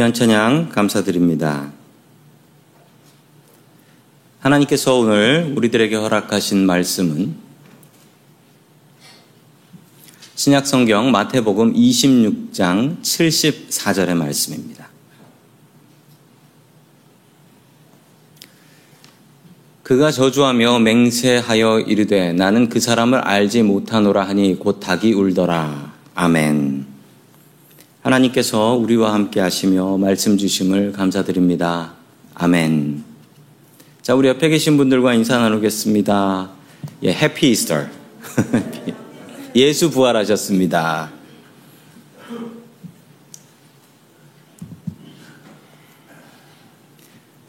귀한 찬양 감사드립니다. 하나님께서 오늘 우리들에게 허락하신 말씀은 신약 성경 마태복음 26장 74절의 말씀입니다. 그가 저주하며 맹세하여 이르되 나는 그 사람을 알지 못하노라 하니 곧 닭이 울더라. 아멘. 하나님께서 우리와 함께 하시며 말씀 주심을 감사드립니다. 아멘. 자, 우리 옆에 계신 분들과 인사 나누겠습니다. 예, 해피 이스터. 예수 부활하셨습니다.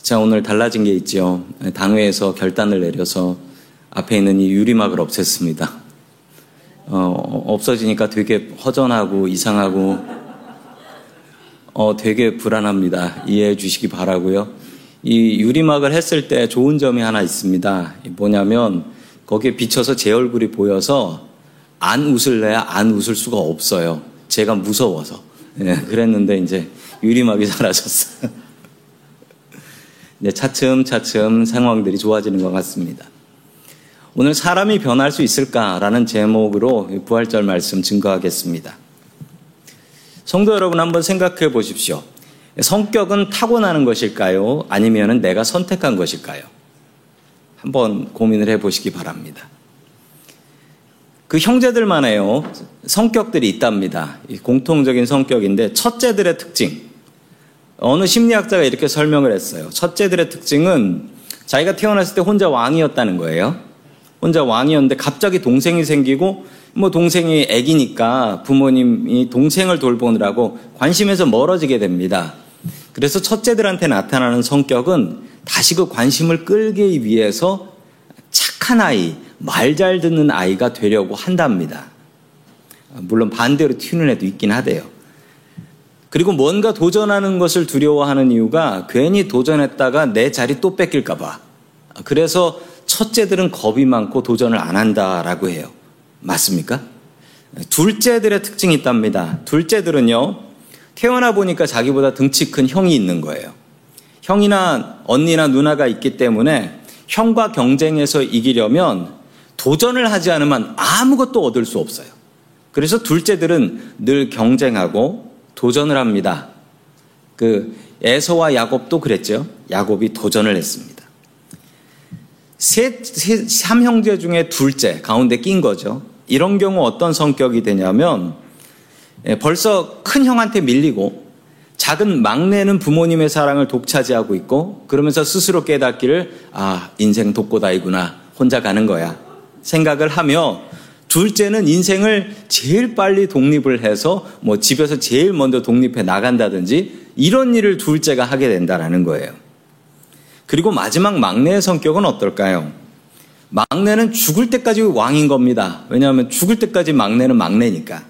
자, 오늘 달라진 게 있죠. 당회에서 결단을 내려서 앞에 있는 이 유리막을 없앴습니다. 어, 없어지니까 되게 허전하고 이상하고 어, 되게 불안합니다. 이해해 주시기 바라고요. 이 유리막을 했을 때 좋은 점이 하나 있습니다. 뭐냐면 거기에 비쳐서 제 얼굴이 보여서 안 웃을래야 안 웃을 수가 없어요. 제가 무서워서. 네, 그랬는데 이제 유리막이 사라졌어요. 네, 차츰차츰 상황들이 좋아지는 것 같습니다. 오늘 사람이 변할 수 있을까라는 제목으로 부활절 말씀 증거하겠습니다. 성도 여러분 한번 생각해 보십시오. 성격은 타고나는 것일까요? 아니면 내가 선택한 것일까요? 한번 고민을 해 보시기 바랍니다. 그 형제들만해요. 성격들이 있답니다. 공통적인 성격인데 첫째들의 특징. 어느 심리학자가 이렇게 설명을 했어요. 첫째들의 특징은 자기가 태어났을 때 혼자 왕이었다는 거예요. 혼자 왕이었는데 갑자기 동생이 생기고 뭐 동생이 애기니까 부모님이 동생을 돌보느라고 관심에서 멀어지게 됩니다. 그래서 첫째들한테 나타나는 성격은 다시 그 관심을 끌기 위해서 착한 아이, 말 잘 듣는 아이가 되려고 한답니다. 물론 반대로 튀는 애도 있긴 하대요. 그리고 뭔가 도전하는 것을 두려워하는 이유가 괜히 도전했다가 내 자리 또 뺏길까봐. 그래서 첫째들은 겁이 많고 도전을 안 한다라고 해요. 맞습니까? 둘째들의 특징이 있답니다. 둘째들은요, 태어나 보니까 자기보다 등치 큰 형이 있는 거예요. 형이나 언니나 누나가 있기 때문에 형과 경쟁해서 이기려면 도전을 하지 않으면 아무것도 얻을 수 없어요. 그래서 둘째들은 늘 경쟁하고 도전을 합니다. 그 에서와 야곱도 그랬죠. 야곱이 도전을 했습니다. 세, 세, 삼형제 중에 둘째 가운데 낀 거죠. 이런 경우 어떤 성격이 되냐면 예, 벌써 큰 형한테 밀리고 작은 막내는 부모님의 사랑을 독차지하고 있고 그러면서 스스로 깨닫기를 아 인생 독고다이구나 혼자 가는 거야 생각을 하며 둘째는 인생을 제일 빨리 독립을 해서 뭐 집에서 제일 먼저 독립해 나간다든지 이런 일을 둘째가 하게 된다라는 거예요. 그리고 마지막 막내의 성격은 어떨까요? 막내는 죽을 때까지 왕인 겁니다. 왜냐하면 죽을 때까지 막내는 막내니까.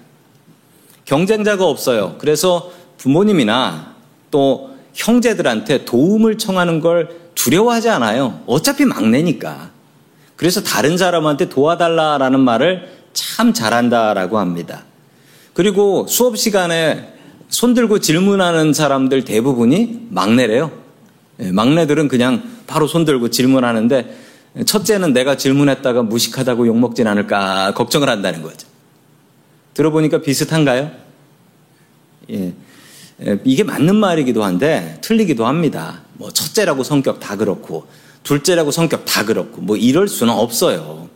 경쟁자가 없어요. 그래서 부모님이나 또 형제들한테 도움을 청하는 걸 두려워하지 않아요. 어차피 막내니까. 그래서 다른 사람한테 도와달라라는 말을 참 잘한다라고 합니다. 그리고 수업 시간에 손들고 질문하는 사람들 대부분이 막내래요. 예, 막내들은 그냥 바로 손들고 질문하는데 첫째는 내가 질문했다가 무식하다고 욕먹진 않을까 걱정을 한다는 거죠. 들어보니까 비슷한가요? 예. 예. 이게 맞는 말이기도 한데 틀리기도 합니다. 뭐 첫째라고 성격 다 그렇고 둘째라고 성격 다 그렇고 뭐 이럴 수는 없어요.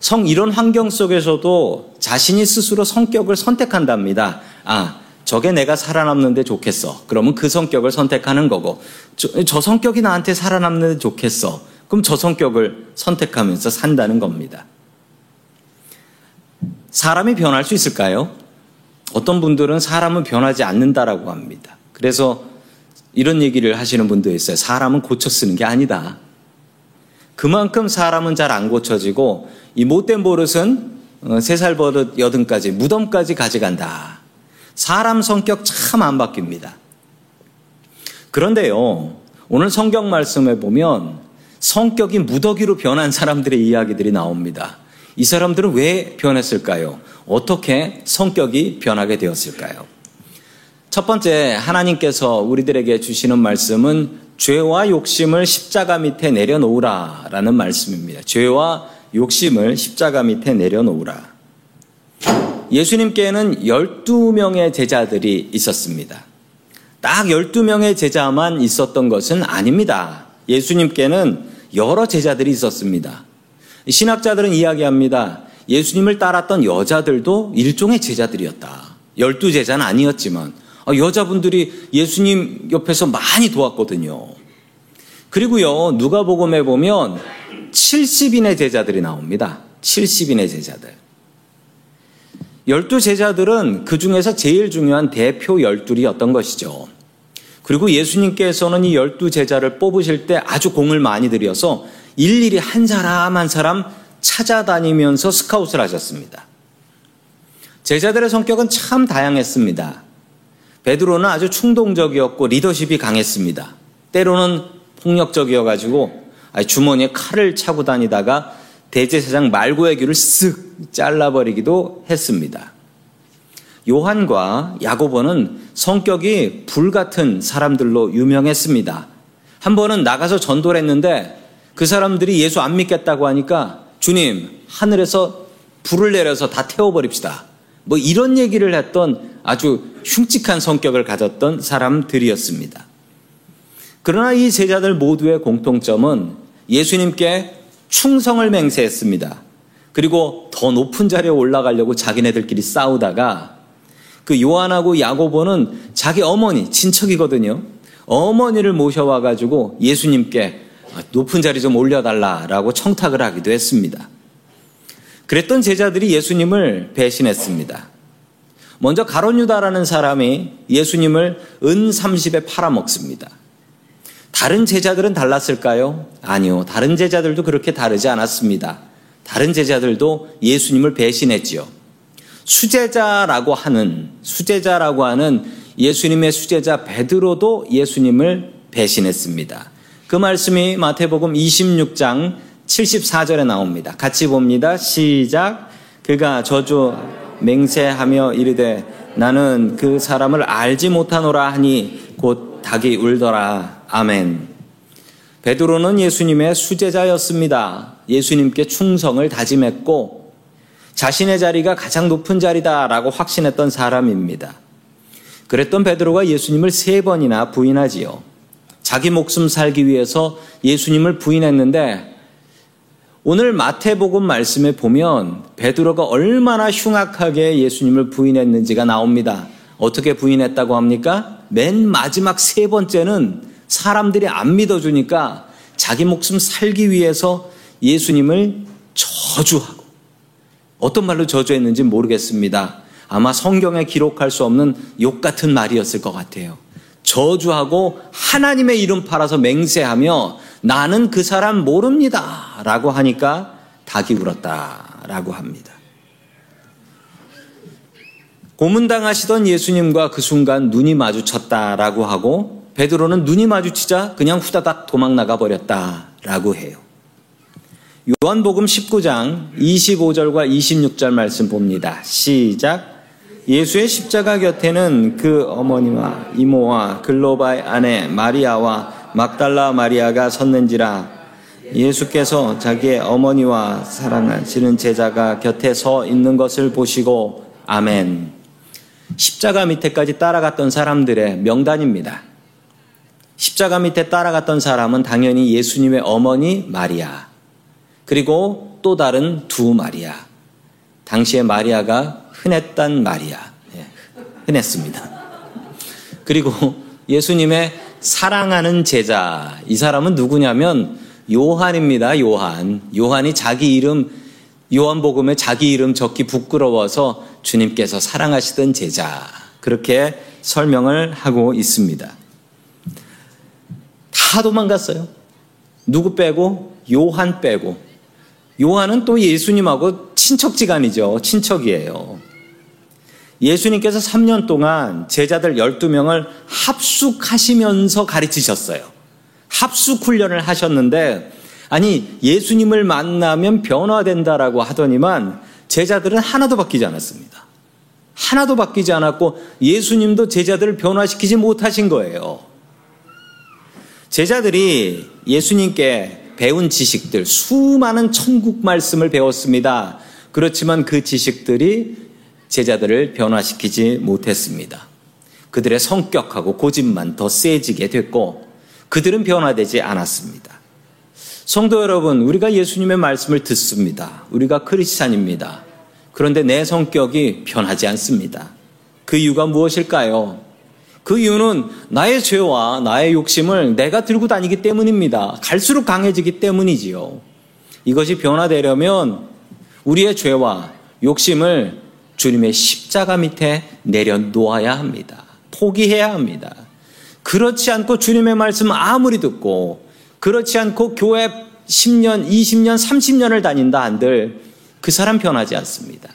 성 이런 환경 속에서도 자신이 스스로 성격을 선택한답니다. 아, 저게 내가 살아남는데 좋겠어. 그러면 그 성격을 선택하는 거고, 저, 저 성격이 나한테 살아남는데 좋겠어. 그럼 저 성격을 선택하면서 산다는 겁니다. 사람이 변할 수 있을까요? 어떤 분들은 사람은 변하지 않는다라고 합니다. 그래서 이런 얘기를 하시는 분도 있어요. 사람은 고쳐 쓰는 게 아니다. 그만큼 사람은 잘 안 고쳐지고 이 못된 버릇은 어, 세살 버릇 여든까지 무덤까지 가져간다. 사람 성격 참 안 바뀝니다. 그런데요, 오늘 성경 말씀에 보면 성격이 무더기로 변한 사람들의 이야기들이 나옵니다. 이 사람들은 왜 변했을까요? 어떻게 성격이 변하게 되었을까요? 첫 번째, 하나님께서 우리들에게 주시는 말씀은 죄와 욕심을 십자가 밑에 내려놓으라 라는 말씀입니다. 죄와 욕심을 십자가 밑에 내려놓으라. 예수님께는 12명의 제자들이 있었습니다. 딱 12명의 제자만 있었던 것은 아닙니다. 예수님께는 여러 제자들이 있었습니다. 신학자들은 이야기합니다. 예수님을 따랐던 여자들도 일종의 제자들이었다. 열두 제자는 아니었지만 아, 여자분들이 예수님 옆에서 많이 도왔거든요. 그리고요, 누가복음에 보면 70인의 제자들이 나옵니다. 70인의 제자들. 열두 제자들은 그 중에서 제일 중요한 대표 열둘이었던 것이죠. 그리고 예수님께서는 이 열두 제자를 뽑으실 때 아주 공을 많이 들여서 일일이 한 사람 한 사람 찾아다니면서 스카웃을 하셨습니다. 제자들의 성격은 참 다양했습니다. 베드로는 아주 충동적이었고 리더십이 강했습니다. 때로는 폭력적이어가지고 주머니에 칼을 차고 다니다가 대제사장 말고의 귀를 쓱 잘라버리기도 했습니다. 요한과 야고보는 성격이 불같은 사람들로 유명했습니다. 한 번은 나가서 전도를 했는데 그 사람들이 예수 안 믿겠다고 하니까 주님, 하늘에서 불을 내려서 다 태워버립시다. 뭐 이런 얘기를 했던 아주 흉측한 성격을 가졌던 사람들이었습니다. 그러나 이 제자들 모두의 공통점은 예수님께 충성을 맹세했습니다. 그리고 더 높은 자리에 올라가려고 자기네들끼리 싸우다가 그 요한하고 야고보는 자기 어머니, 친척이거든요. 어머니를 모셔와 가지고 예수님께 높은 자리 좀 올려달라라고 청탁을 하기도 했습니다. 그랬던 제자들이 예수님을 배신했습니다. 먼저 가론유다라는 사람이 예수님을 은 30에 팔아먹습니다. 다른 제자들은 달랐을까요? 아니요. 다른 제자들도 그렇게 다르지 않았습니다. 다른 제자들도 예수님을 배신했지요. 수제자라고 하는 수제자라고 하는 예수님의 수제자 베드로도 예수님을 배신했습니다. 그 말씀이 마태복음 26장 74절에 나옵니다. 같이 봅니다. 시작. 그가 저주 맹세하며 이르되 나는 그 사람을 알지 못하노라 하니 곧 닭이 울더라. 아멘. 베드로는 예수님의 수제자였습니다. 예수님께 충성을 다짐했고 자신의 자리가 가장 높은 자리다라고 확신했던 사람입니다. 그랬던 베드로가 예수님을 세 번이나 부인하지요. 자기 목숨 살기 위해서 예수님을 부인했는데 오늘 마태복음 말씀에 보면 베드로가 얼마나 흉악하게 예수님을 부인했는지가 나옵니다. 어떻게 부인했다고 합니까? 맨 마지막 세 번째는 사람들이 안 믿어주니까 자기 목숨 살기 위해서 예수님을 저주하고 어떤 말로 저주했는지 모르겠습니다. 아마 성경에 기록할 수 없는 욕 같은 말이었을 것 같아요. 저주하고 하나님의 이름 팔아서 맹세하며 나는 그 사람 모릅니다. 라고 하니까 닭이 울었다. 라고 합니다. 고문당하시던 예수님과 그 순간 눈이 마주쳤다 라고 하고 베드로는 눈이 마주치자 그냥 후다닥 도망 나가 버렸다 라고 해요. 요한복음 19장 25절과 26절 말씀 봅니다. 시작. 예수의 십자가 곁에는 그 어머니와 이모와 글로바의 아내 마리아와 막달라 마리아가 섰는지라 예수께서 자기의 어머니와 사랑하시는 제자가 곁에 서 있는 것을 보시고 아멘. 십자가 밑에까지 따라갔던 사람들의 명단입니다. 십자가 밑에 따라갔던 사람은 당연히 예수님의 어머니 마리아, 그리고 또 다른 두 마리아. 당시에 마리아가 흔했단 마리아. 예, 흔했습니다. 그리고 예수님의 사랑하는 제자. 이 사람은 누구냐면 요한입니다. 요한. 요한이 자기 이름 요한복음에 자기 이름 적기 부끄러워서 주님께서 사랑하시던 제자. 그렇게 설명을 하고 있습니다. 다 도망갔어요. 누구 빼고? 요한 빼고. 요한은 또 예수님하고 친척지간이죠. 친척이에요. 예수님께서 3년 동안 제자들 12명을 합숙하시면서 가르치셨어요. 합숙 훈련을 하셨는데 아니 예수님을 만나면 변화된다라고 하더니만 제자들은 하나도 바뀌지 않았습니다. 하나도 바뀌지 않았고 예수님도 제자들을 변화시키지 못하신 거예요. 제자들이 예수님께 배운 지식들, 수많은 천국 말씀을 배웠습니다. 그렇지만 그 지식들이 제자들을 변화시키지 못했습니다. 그들의 성격하고 고집만 더 세지게 됐고 그들은 변화되지 않았습니다. 성도 여러분, 우리가 예수님의 말씀을 듣습니다. 우리가 크리스찬입니다. 그런데 내 성격이 변하지 않습니다. 그 이유가 무엇일까요? 그 이유는 나의 죄와 나의 욕심을 내가 들고 다니기 때문입니다. 갈수록 강해지기 때문이지요. 이것이 변화되려면 우리의 죄와 욕심을 주님의 십자가 밑에 내려놓아야 합니다. 포기해야 합니다. 그렇지 않고 주님의 말씀 아무리 듣고 그렇지 않고 교회 10년, 20년, 30년을 다닌다 한들 그 사람 변하지 않습니다.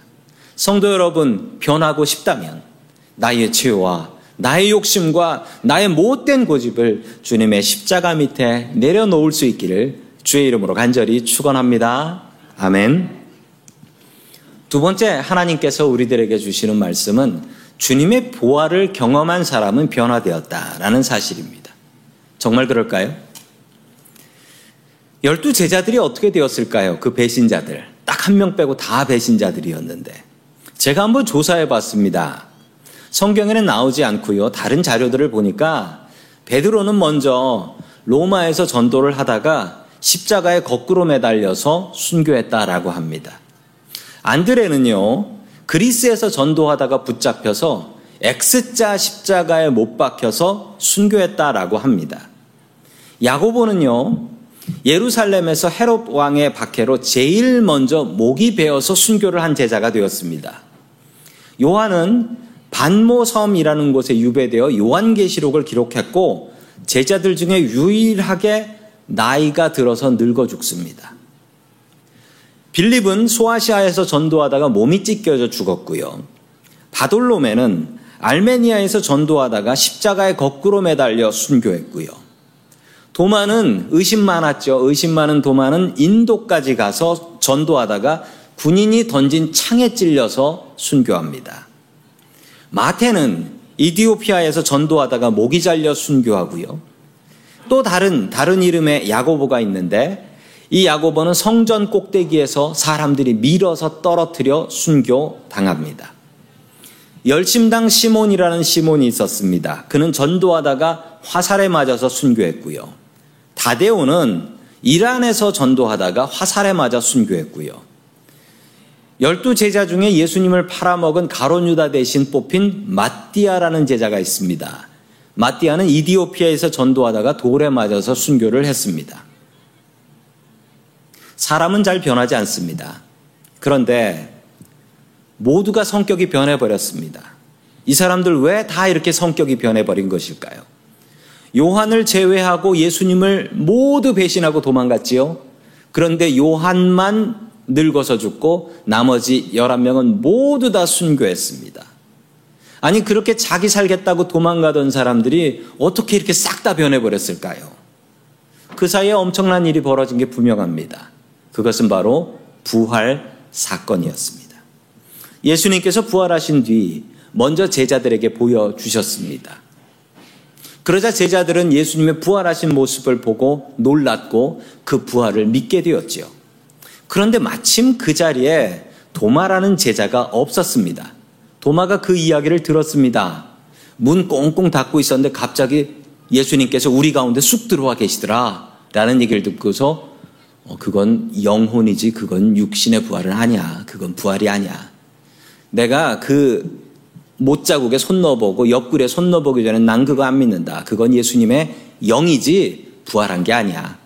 성도 여러분, 변하고 싶다면 나의 죄와 나의 욕심과 나의 못된 고집을 주님의 십자가 밑에 내려놓을 수 있기를 주의 이름으로 간절히 축원합니다. 아멘. 두 번째 하나님께서 우리들에게 주시는 말씀은 주님의 보화를 경험한 사람은 변화되었다라는 사실입니다. 정말 그럴까요? 열두 제자들이 어떻게 되었을까요? 그 배신자들. 딱 한 명 빼고 다 배신자들이었는데. 제가 한번 조사해 봤습니다. 성경에는 나오지 않고요. 다른 자료들을 보니까 베드로는 먼저 로마에서 전도를 하다가 십자가에 거꾸로 매달려서 순교했다라고 합니다. 안드레는요. 그리스에서 전도하다가 붙잡혀서 X자 십자가에 못 박혀서 순교했다라고 합니다. 야고보는요. 예루살렘에서 헤롯 왕의 박해로 제일 먼저 목이 베어서 순교를 한 제자가 되었습니다. 요한은 반모섬이라는 곳에 유배되어 요한계시록을 기록했고 제자들 중에 유일하게 나이가 들어서 늙어 죽습니다. 빌립은 소아시아에서 전도하다가 몸이 찢겨져 죽었고요. 바돌로메는 알메니아에서 전도하다가 십자가에 거꾸로 매달려 순교했고요. 도마는 의심 많았죠. 의심 많은 도마는 인도까지 가서 전도하다가 군인이 던진 창에 찔려서 순교합니다. 마태는 이디오피아에서 전도하다가 목이 잘려 순교하고요. 또 다른 다른 이름의 야고보가 있는데 이 야고보는 성전 꼭대기에서 사람들이 밀어서 떨어뜨려 순교 당합니다. 열심당 시몬이라는 시몬이 있었습니다. 그는 전도하다가 화살에 맞아서 순교했고요. 다데오는 이란에서 전도하다가 화살에 맞아 순교했고요. 열두 제자 중에 예수님을 팔아먹은 가론유다 대신 뽑힌 마띠아라는 제자가 있습니다. 마띠아는 이디오피아에서 전도하다가 돌에 맞아서 순교를 했습니다. 사람은 잘 변하지 않습니다. 그런데 모두가 성격이 변해버렸습니다. 이 사람들 왜 다 이렇게 성격이 변해버린 것일까요? 요한을 제외하고 예수님을 모두 배신하고 도망갔지요. 그런데 요한만 늙어서 죽고 나머지 11명은 모두 다 순교했습니다. 아니, 그렇게 자기 살겠다고 도망가던 사람들이 어떻게 이렇게 싹 다 변해버렸을까요? 그 사이에 엄청난 일이 벌어진 게 분명합니다. 그것은 바로 부활 사건이었습니다. 예수님께서 부활하신 뒤 먼저 제자들에게 보여주셨습니다. 그러자 제자들은 예수님의 부활하신 모습을 보고 놀랐고 그 부활을 믿게 되었지요. 그런데 마침 그 자리에 도마라는 제자가 없었습니다. 도마가 그 이야기를 들었습니다. 문 꽁꽁 닫고 있었는데 갑자기 예수님께서 우리 가운데 쑥 들어와 계시더라. 라는 얘기를 듣고서 어, 그건 영혼이지 그건 육신의 부활은 아니야. 그건 부활이 아니야. 내가 그 못자국에 손 넣어보고 옆구리에 손 넣어보기 전에 난 그거 안 믿는다. 그건 예수님의 영이지 부활한 게 아니야.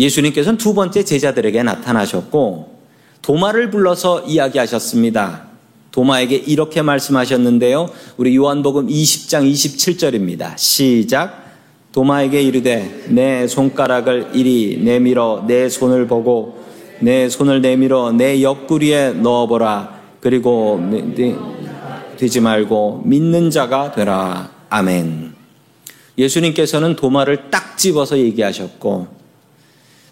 예수님께서는 두 번째 제자들에게 나타나셨고 도마를 불러서 이야기하셨습니다. 도마에게 이렇게 말씀하셨는데요. 우리 요한복음 20장 27절입니다. 시작. 도마에게 이르되 내 손가락을 이리 내밀어 내 손을 보고 내 손을 내밀어 내 옆구리에 넣어보라. 그리고 되지 말고 믿는 자가 되라. 아멘. 예수님께서는 도마를 딱 집어서 얘기하셨고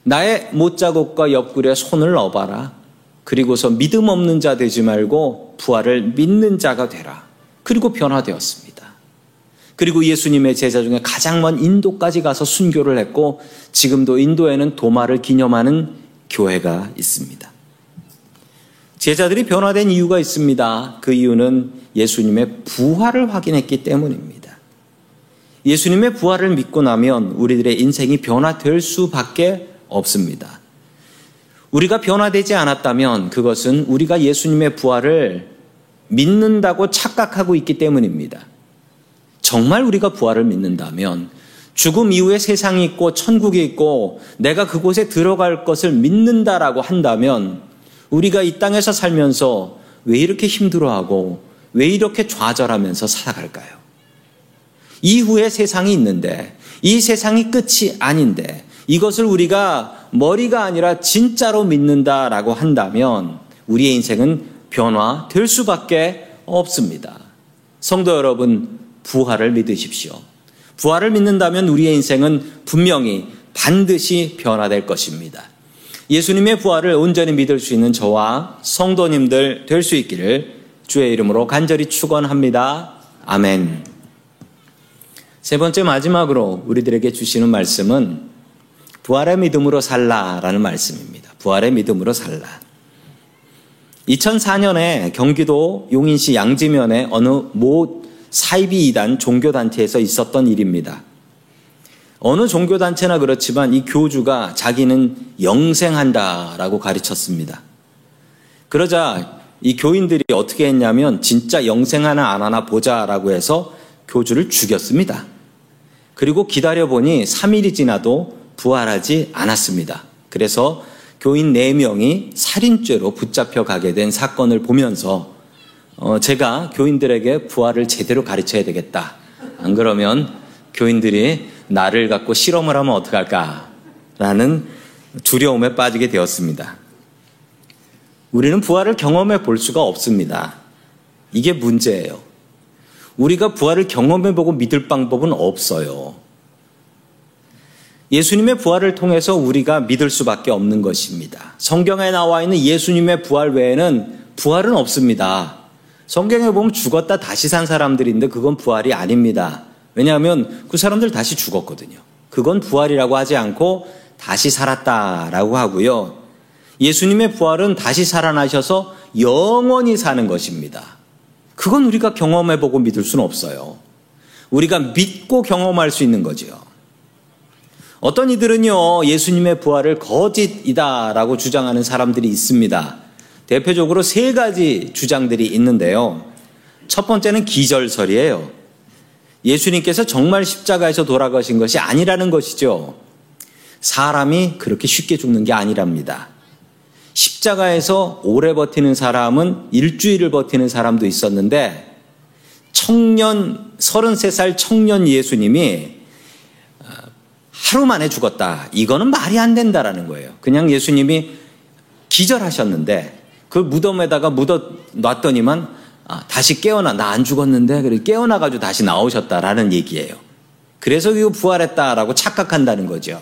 나의 못자국과 옆구리에 손을 넣어봐라. 그리고서 믿음 없는 자 되지 말고 부활을 믿는 자가 되라. 그리고 변화되었습니다. 그리고 예수님의 제자 중에 가장 먼 인도까지 가서 순교를 했고 지금도 인도에는 도마를 기념하는 교회가 있습니다. 제자들이 변화된 이유가 있습니다. 그 이유는 예수님의 부활을 확인했기 때문입니다. 예수님의 부활을 믿고 나면 우리들의 인생이 변화될 수밖에 없습니다. 우리가 변화되지 않았다면 그것은 우리가 예수님의 부활을 믿는다고 착각하고 있기 때문입니다. 정말 우리가 부활을 믿는다면 죽음 이후에 세상이 있고 천국이 있고 내가 그곳에 들어갈 것을 믿는다라고 한다면 우리가 이 땅에서 살면서 왜 이렇게 힘들어하고 왜 이렇게 좌절하면서 살아갈까요? 이후에 세상이 있는데 이 세상이 끝이 아닌데 이것을 우리가 머리가 아니라 진짜로 믿는다라고 한다면 우리의 인생은 변화될 수밖에 없습니다. 성도 여러분, 부활을 믿으십시오. 부활을 믿는다면 우리의 인생은 분명히 반드시 변화될 것입니다. 예수님의 부활을 온전히 믿을 수 있는 저와 성도님들 될 수 있기를 주의 이름으로 간절히 축원합니다. 아멘. 세 번째 마지막으로 우리들에게 주시는 말씀은 부활의 믿음으로 살라라는 말씀입니다. 부활의 믿음으로 살라. 2004년에 경기도 용인시 양지면의 어느 모 사이비 이단 종교단체에서 있었던 일입니다. 어느 종교단체나 그렇지만 이 교주가 자기는 영생한다라고 가르쳤습니다. 그러자 이 교인들이 어떻게 했냐면 진짜 영생하나 안 하나 보자라고 해서 교주를 죽였습니다. 그리고 기다려보니 3일이 지나도 부활하지 않았습니다. 그래서 교인 4명이 살인죄로 붙잡혀 가게 된 사건을 보면서 어, 제가 교인들에게 부활을 제대로 가르쳐야 되겠다. 안 그러면 교인들이 나를 갖고 실험을 하면 어떡할까? 라는 두려움에 빠지게 되었습니다. 우리는 부활을 경험해 볼 수가 없습니다. 이게 문제예요. 우리가 부활을 경험해 보고 믿을 방법은 없어요. 예수님의 부활을 통해서 우리가 믿을 수밖에 없는 것입니다. 성경에 나와 있는 예수님의 부활 외에는 부활은 없습니다. 성경에 보면 죽었다 다시 산 사람들인데 그건 부활이 아닙니다. 왜냐하면 그 사람들 다시 죽었거든요. 그건 부활이라고 하지 않고 다시 살았다라고 하고요. 예수님의 부활은 다시 살아나셔서 영원히 사는 것입니다. 그건 우리가 경험해보고 믿을 수는 없어요. 우리가 믿고 경험할 수 있는 거지요. 어떤 이들은요, 예수님의 부활을 거짓이다라고 주장하는 사람들이 있습니다. 대표적으로 세 가지 주장들이 있는데요. 첫 번째는 기절설이에요. 예수님께서 정말 십자가에서 돌아가신 것이 아니라는 것이죠. 사람이 그렇게 쉽게 죽는 게 아니랍니다. 십자가에서 오래 버티는 사람은 일주일을 버티는 사람도 있었는데 청년 33살 청년 예수님이 어, 하루 만에 죽었다. 이거는 말이 안 된다라는 거예요. 그냥 예수님이 기절하셨는데 그 무덤에다가 묻어 놨더니만 아, 다시 깨어나 나 안 죽었는데 그래 깨어나 가지고 다시 나오셨다라는 얘기예요. 그래서 이거 부활했다라고 착각한다는 거죠.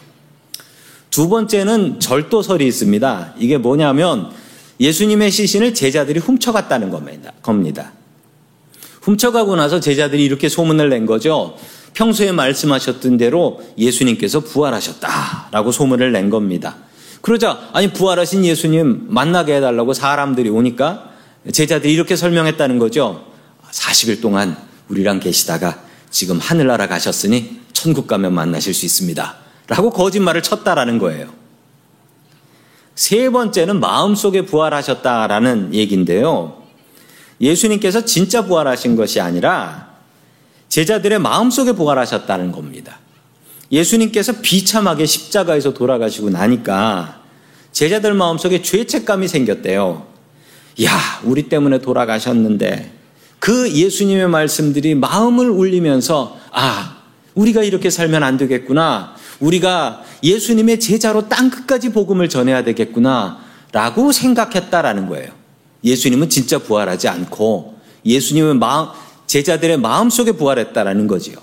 두 번째는 절도설이 있습니다. 이게 뭐냐면 예수님의 시신을 제자들이 훔쳐갔다는 겁니다. 훔쳐가고 나서 제자들이 이렇게 소문을 낸 거죠. 평소에 말씀하셨던 대로 예수님께서 부활하셨다라고 소문을 낸 겁니다. 그러자 아니 부활하신 예수님 만나게 해달라고 사람들이 오니까 제자들이 이렇게 설명했다는 거죠. 40일 동안 우리랑 계시다가 지금 하늘나라 가셨으니 천국 가면 만나실 수 있습니다. 라고 거짓말을 쳤다라는 거예요. 세 번째는 마음속에 부활하셨다라는 얘기인데요. 예수님께서 진짜 부활하신 것이 아니라 제자들의 마음속에 부활하셨다는 겁니다. 예수님께서 비참하게 십자가에서 돌아가시고 나니까 제자들 마음속에 죄책감이 생겼대요. 야, 우리 때문에 돌아가셨는데 그 예수님의 말씀들이 마음을 울리면서 아, 우리가 이렇게 살면 안 되겠구나. 우리가 예수님의 제자로 땅 끝까지 복음을 전해야 되겠구나. 라고 생각했다라는 거예요. 예수님은 진짜 부활하지 않고 예수님은 마음, 제자들의 마음속에 부활했다라는 거지요.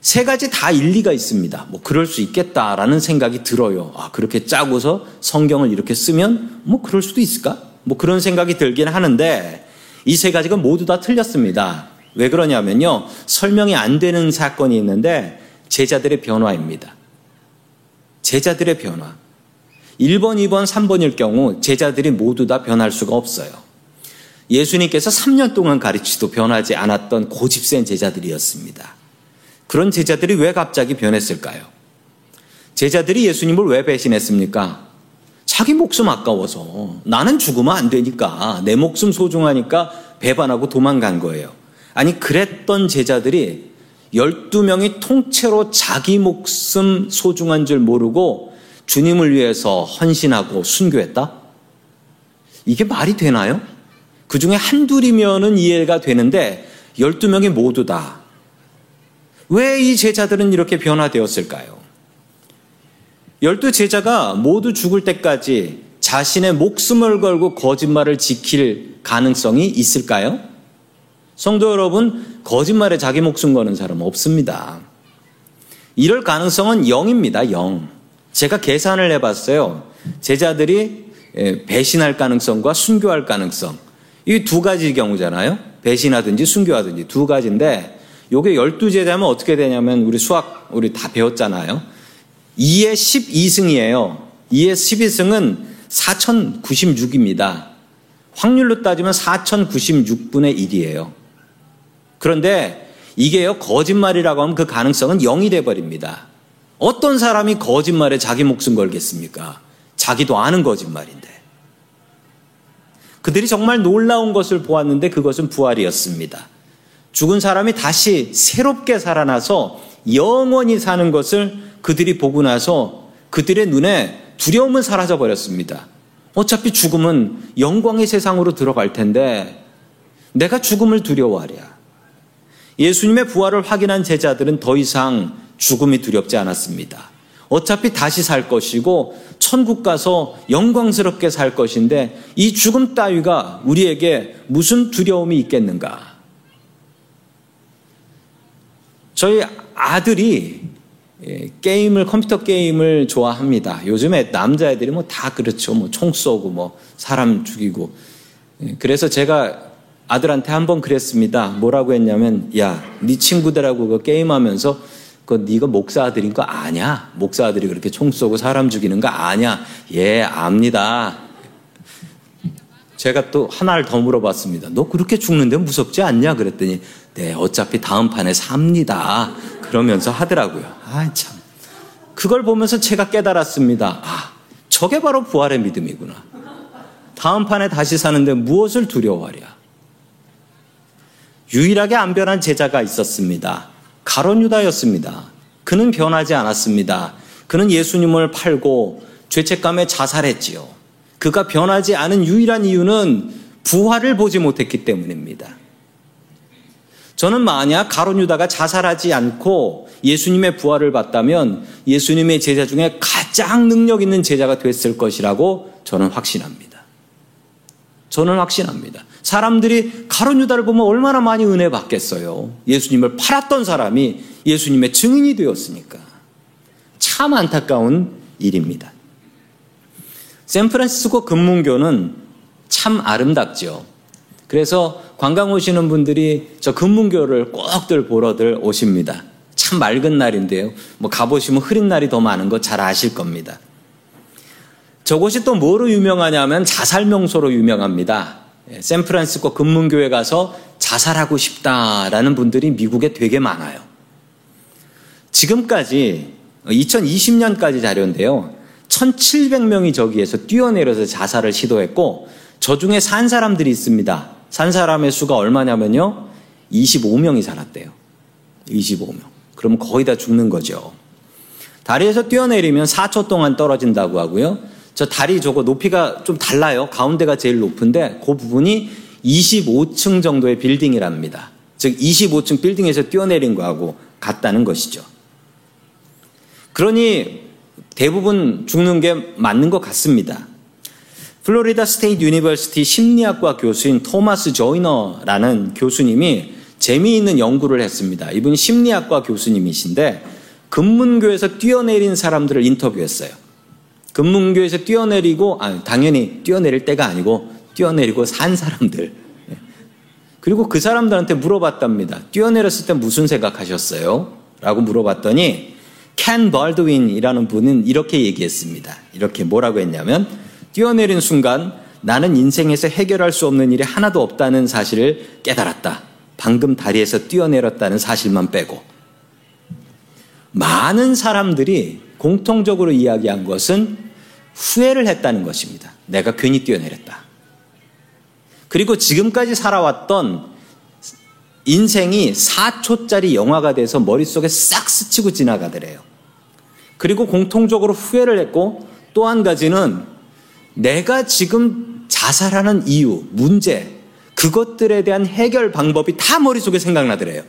세 가지 다 일리가 있습니다. 뭐 그럴 수 있겠다라는 생각이 들어요. 아, 그렇게 짜고서 성경을 이렇게 쓰면 뭐 그럴 수도 있을까? 뭐 그런 생각이 들긴 하는데 이 세 가지가 모두 다 틀렸습니다. 왜 그러냐면요. 설명이 안 되는 사건이 있는데 제자들의 변화입니다. 제자들의 변화. 1번, 2번, 3번일 경우 제자들이 모두 다 변할 수가 없어요. 예수님께서 3년 동안 가르치도 변하지 않았던 고집센 제자들이었습니다. 그런 제자들이 왜 갑자기 변했을까요? 제자들이 예수님을 왜 배신했습니까? 자기 목숨 아까워서 나는 죽으면 안 되니까 내 목숨 소중하니까 배반하고 도망간 거예요. 아니 그랬던 제자들이 12명이 통째로 자기 목숨 소중한 줄 모르고 주님을 위해서 헌신하고 순교했다? 이게 말이 되나요? 그 중에 한둘이면은 이해가 되는데 12명이 모두 다 왜 이 제자들은 이렇게 변화되었을까요? 열두 제자가 모두 죽을 때까지 자신의 목숨을 걸고 거짓말을 지킬 가능성이 있을까요? 성도 여러분, 거짓말에 자기 목숨 거는 사람 없습니다. 이럴 가능성은 0입니다, 0. 제가 계산을 해봤어요. 제자들이 배신할 가능성과 순교할 가능성. 이 두 가지 경우잖아요. 배신하든지 순교하든지 두 가지인데 요게 12제자면 어떻게 되냐면 우리 수학 우리 다 배웠잖아요. 2의 12승이에요. 2의 12승은 4096입니다. 확률로 따지면 4096분의 1이에요. 그런데 이게요, 거짓말이라고 하면 그 가능성은 0이 돼버립니다. 어떤 사람이 거짓말에 자기 목숨 걸겠습니까? 자기도 아는 거짓말인데. 그들이 정말 놀라운 것을 보았는데 그것은 부활이었습니다. 죽은 사람이 다시 새롭게 살아나서 영원히 사는 것을 그들이 보고 나서 그들의 눈에 두려움은 사라져 버렸습니다. 어차피 죽음은 영광의 세상으로 들어갈 텐데 내가 죽음을 두려워하랴. 예수님의 부활을 확인한 제자들은 더 이상 죽음이 두렵지 않았습니다. 어차피 다시 살 것이고 천국 가서 영광스럽게 살 것인데 이 죽음 따위가 우리에게 무슨 두려움이 있겠는가? 저희 아들이 예, 게임을 컴퓨터 게임을 좋아합니다. 요즘에 남자애들이 뭐 다 그렇죠. 뭐 총 쏘고 뭐 사람 죽이고. 예, 그래서 제가 아들한테 한 번 그랬습니다. 뭐라고 했냐면 야, 네 친구들하고 그 게임하면서 그 네가 목사 아들인 거 아냐? 목사 아들이 그렇게 총 쏘고 사람 죽이는 거 아냐? 예, 압니다. 제가 또 하나를 더 물어봤습니다. 너 그렇게 죽는데 무섭지 않냐? 그랬더니 네, 어차피 다음 판에 삽니다. 그러면서 하더라고요. 아, 참. 그걸 보면서 제가 깨달았습니다. 아, 저게 바로 부활의 믿음이구나. 다음 판에 다시 사는데 무엇을 두려워하랴? 유일하게 안 변한 제자가 있었습니다. 가론 유다였습니다. 그는 변하지 않았습니다. 그는 예수님을 팔고 죄책감에 자살했지요. 그가 변하지 않은 유일한 이유는 부활을 보지 못했기 때문입니다. 저는 만약 가론 유다가 자살하지 않고 예수님의 부활을 봤다면 예수님의 제자 중에 가장 능력 있는 제자가 됐을 것이라고 저는 확신합니다. 저는 확신합니다. 사람들이 가론 유다를 보면 얼마나 많이 은혜 받겠어요. 예수님을 팔았던 사람이 예수님의 증인이 되었으니까. 참 안타까운 일입니다. 샌프란시스코 금문교는 참 아름답죠. 그래서 관광 오시는 분들이 저 금문교를 꼭들 보러들 오십니다. 참 맑은 날인데요. 뭐 가보시면 흐린 날이 더 많은 거 잘 아실 겁니다. 저곳이 또 뭐로 유명하냐면 자살 명소로 유명합니다. 예, 샌프란시스코 금문교에 가서 자살하고 싶다라는 분들이 미국에 되게 많아요. 지금까지 2020년까지 자료인데요. 1,700명이 저기에서 뛰어내려서 자살을 시도했고 저 중에 산 사람들이 있습니다. 산 사람의 수가 얼마냐면요. 25명이 살았대요. 25명. 그럼 거의 다 죽는 거죠. 다리에서 뛰어내리면 4초 동안 떨어진다고 하고요. 저 다리 저거 높이가 좀 달라요. 가운데가 제일 높은데 그 부분이 25층 정도의 빌딩이랍니다. 즉 25층 빌딩에서 뛰어내린 거하고 같다는 것이죠. 그러니 대부분 죽는 게 맞는 것 같습니다. Florida State University 심리학과 교수인 토마스 조이너라는 교수님이 재미있는 연구를 했습니다. 이분 심리학과 교수님이신데 금문교에서 뛰어내린 사람들을 인터뷰했어요. 금문교에서 뛰어내리고, 아, 당연히 뛰어내릴 때가 아니고 뛰어내리고 산 사람들. 그리고 그 사람들한테 물어봤답니다. 뛰어내렸을 때 무슨 생각하셨어요? 라고 물어봤더니 켄 벌드윈이라는 분은 이렇게 얘기했습니다. 이렇게 뭐라고 했냐면 뛰어내린 순간 나는 인생에서 해결할 수 없는 일이 하나도 없다는 사실을 깨달았다. 방금 다리에서 뛰어내렸다는 사실만 빼고. 많은 사람들이 공통적으로 이야기한 것은 후회를 했다는 것입니다. 내가 괜히 뛰어내렸다. 그리고 지금까지 살아왔던 인생이 4초짜리 영화가 돼서 머릿속에 싹 스치고 지나가더래요. 그리고 공통적으로 후회를 했고 또 한 가지는 내가 지금 자살하는 이유, 문제, 그것들에 대한 해결 방법이 다 머릿속에 생각나더래요.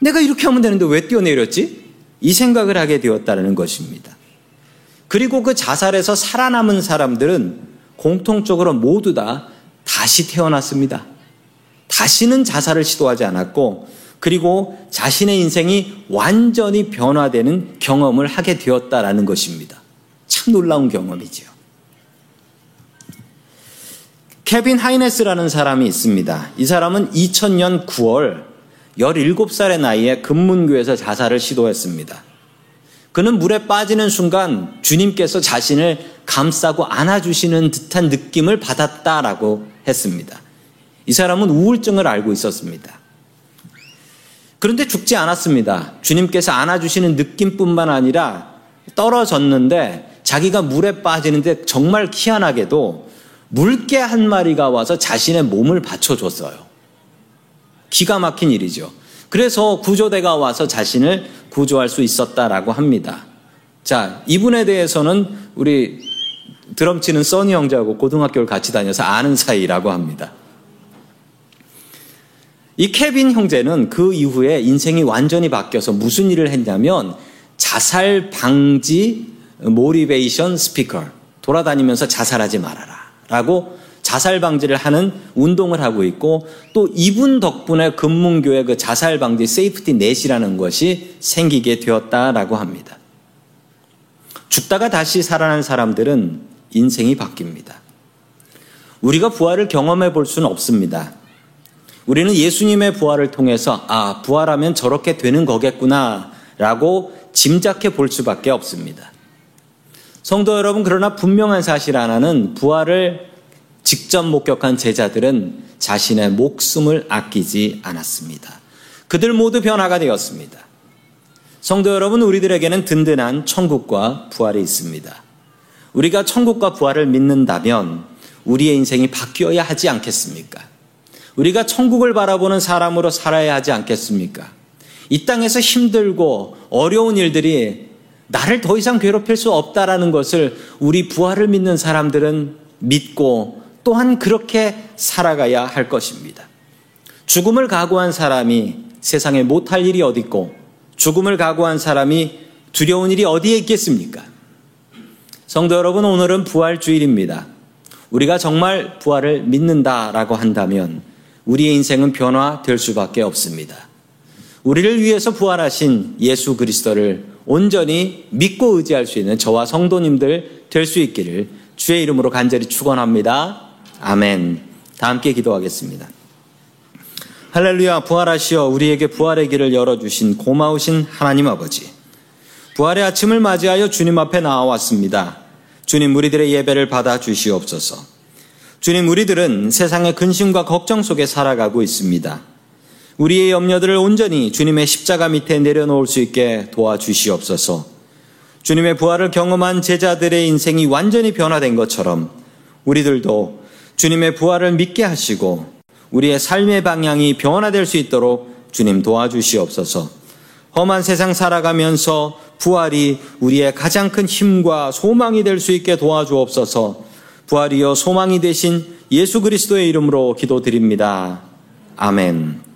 내가 이렇게 하면 되는데 왜 뛰어내렸지? 이 생각을 하게 되었다는 것입니다. 그리고 그 자살에서 살아남은 사람들은 공통적으로 모두 다 다시 태어났습니다. 다시는 자살을 시도하지 않았고, 그리고 자신의 인생이 완전히 변화되는 경험을 하게 되었다라는 것입니다. 참 놀라운 경험이지요. 케빈 하이네스라는 사람이 있습니다. 이 사람은 2000년 9월 17살의 나이에 금문교에서 자살을 시도했습니다. 그는 물에 빠지는 순간 주님께서 자신을 감싸고 안아주시는 듯한 느낌을 받았다라고 했습니다. 이 사람은 우울증을 알고 있었습니다. 그런데 죽지 않았습니다. 주님께서 안아주시는 느낌뿐만 아니라 떨어졌는데 자기가 물에 빠지는데 정말 희한하게도 물개 한 마리가 와서 자신의 몸을 받쳐줬어요. 기가 막힌 일이죠. 그래서 구조대가 와서 자신을 구조할 수 있었다라고 합니다. 자, 이분에 대해서는 우리 드럼 치는 써니 형제하고 고등학교를 같이 다녀서 아는 사이라고 합니다. 이 케빈 형제는 그 이후에 인생이 완전히 바뀌어서 무슨 일을 했냐면 자살 방지 motivation speaker 돌아다니면서 자살하지 말아라. 라고 자살 방지를 하는 운동을 하고 있고 또 이분 덕분에 금문교에 그 자살 방지 safety net이라는 것이 생기게 되었다라고 합니다. 죽다가 다시 살아난 사람들은 인생이 바뀝니다. 우리가 부활을 경험해 볼 수는 없습니다. 우리는 예수님의 부활을 통해서 아, 부활하면 저렇게 되는 거겠구나 라고 짐작해 볼 수밖에 없습니다. 성도 여러분, 그러나 분명한 사실 하나는 부활을 직접 목격한 제자들은 자신의 목숨을 아끼지 않았습니다. 그들 모두 변화가 되었습니다. 성도 여러분, 우리들에게는 든든한 천국과 부활이 있습니다. 우리가 천국과 부활을 믿는다면 우리의 인생이 바뀌어야 하지 않겠습니까? 우리가 천국을 바라보는 사람으로 살아야 하지 않겠습니까? 이 땅에서 힘들고 어려운 일들이 나를 더 이상 괴롭힐 수 없다라는 것을 우리 부활을 믿는 사람들은 믿고 또한 그렇게 살아가야 할 것입니다. 죽음을 각오한 사람이 세상에 못할 일이 어디 있고 죽음을 각오한 사람이 두려운 일이 어디에 있겠습니까? 성도 여러분, 오늘은 부활 주일입니다. 우리가 정말 부활을 믿는다라고 한다면 우리의 인생은 변화될 수밖에 없습니다. 우리를 위해서 부활하신 예수 그리스도를 온전히 믿고 의지할 수 있는 저와 성도님들 될 수 있기를 주의 이름으로 간절히 축원합니다. 아멘. 다 함께 기도하겠습니다. 할렐루야 부활하시어 우리에게 부활의 길을 열어주신 고마우신 하나님 아버지. 부활의 아침을 맞이하여 주님 앞에 나와왔습니다. 주님 우리들의 예배를 받아 주시옵소서. 주님 우리들은 세상의 근심과 걱정 속에 살아가고 있습니다. 우리의 염려들을 온전히 주님의 십자가 밑에 내려놓을 수 있게 도와주시옵소서. 주님의 부활을 경험한 제자들의 인생이 완전히 변화된 것처럼 우리들도 주님의 부활을 믿게 하시고 우리의 삶의 방향이 변화될 수 있도록 주님 도와주시옵소서. 험한 세상 살아가면서 부활이 우리의 가장 큰 힘과 소망이 될 수 있게 도와주옵소서. 부활이여 소망이 되신 예수 그리스도의 이름으로 기도드립니다. 아멘.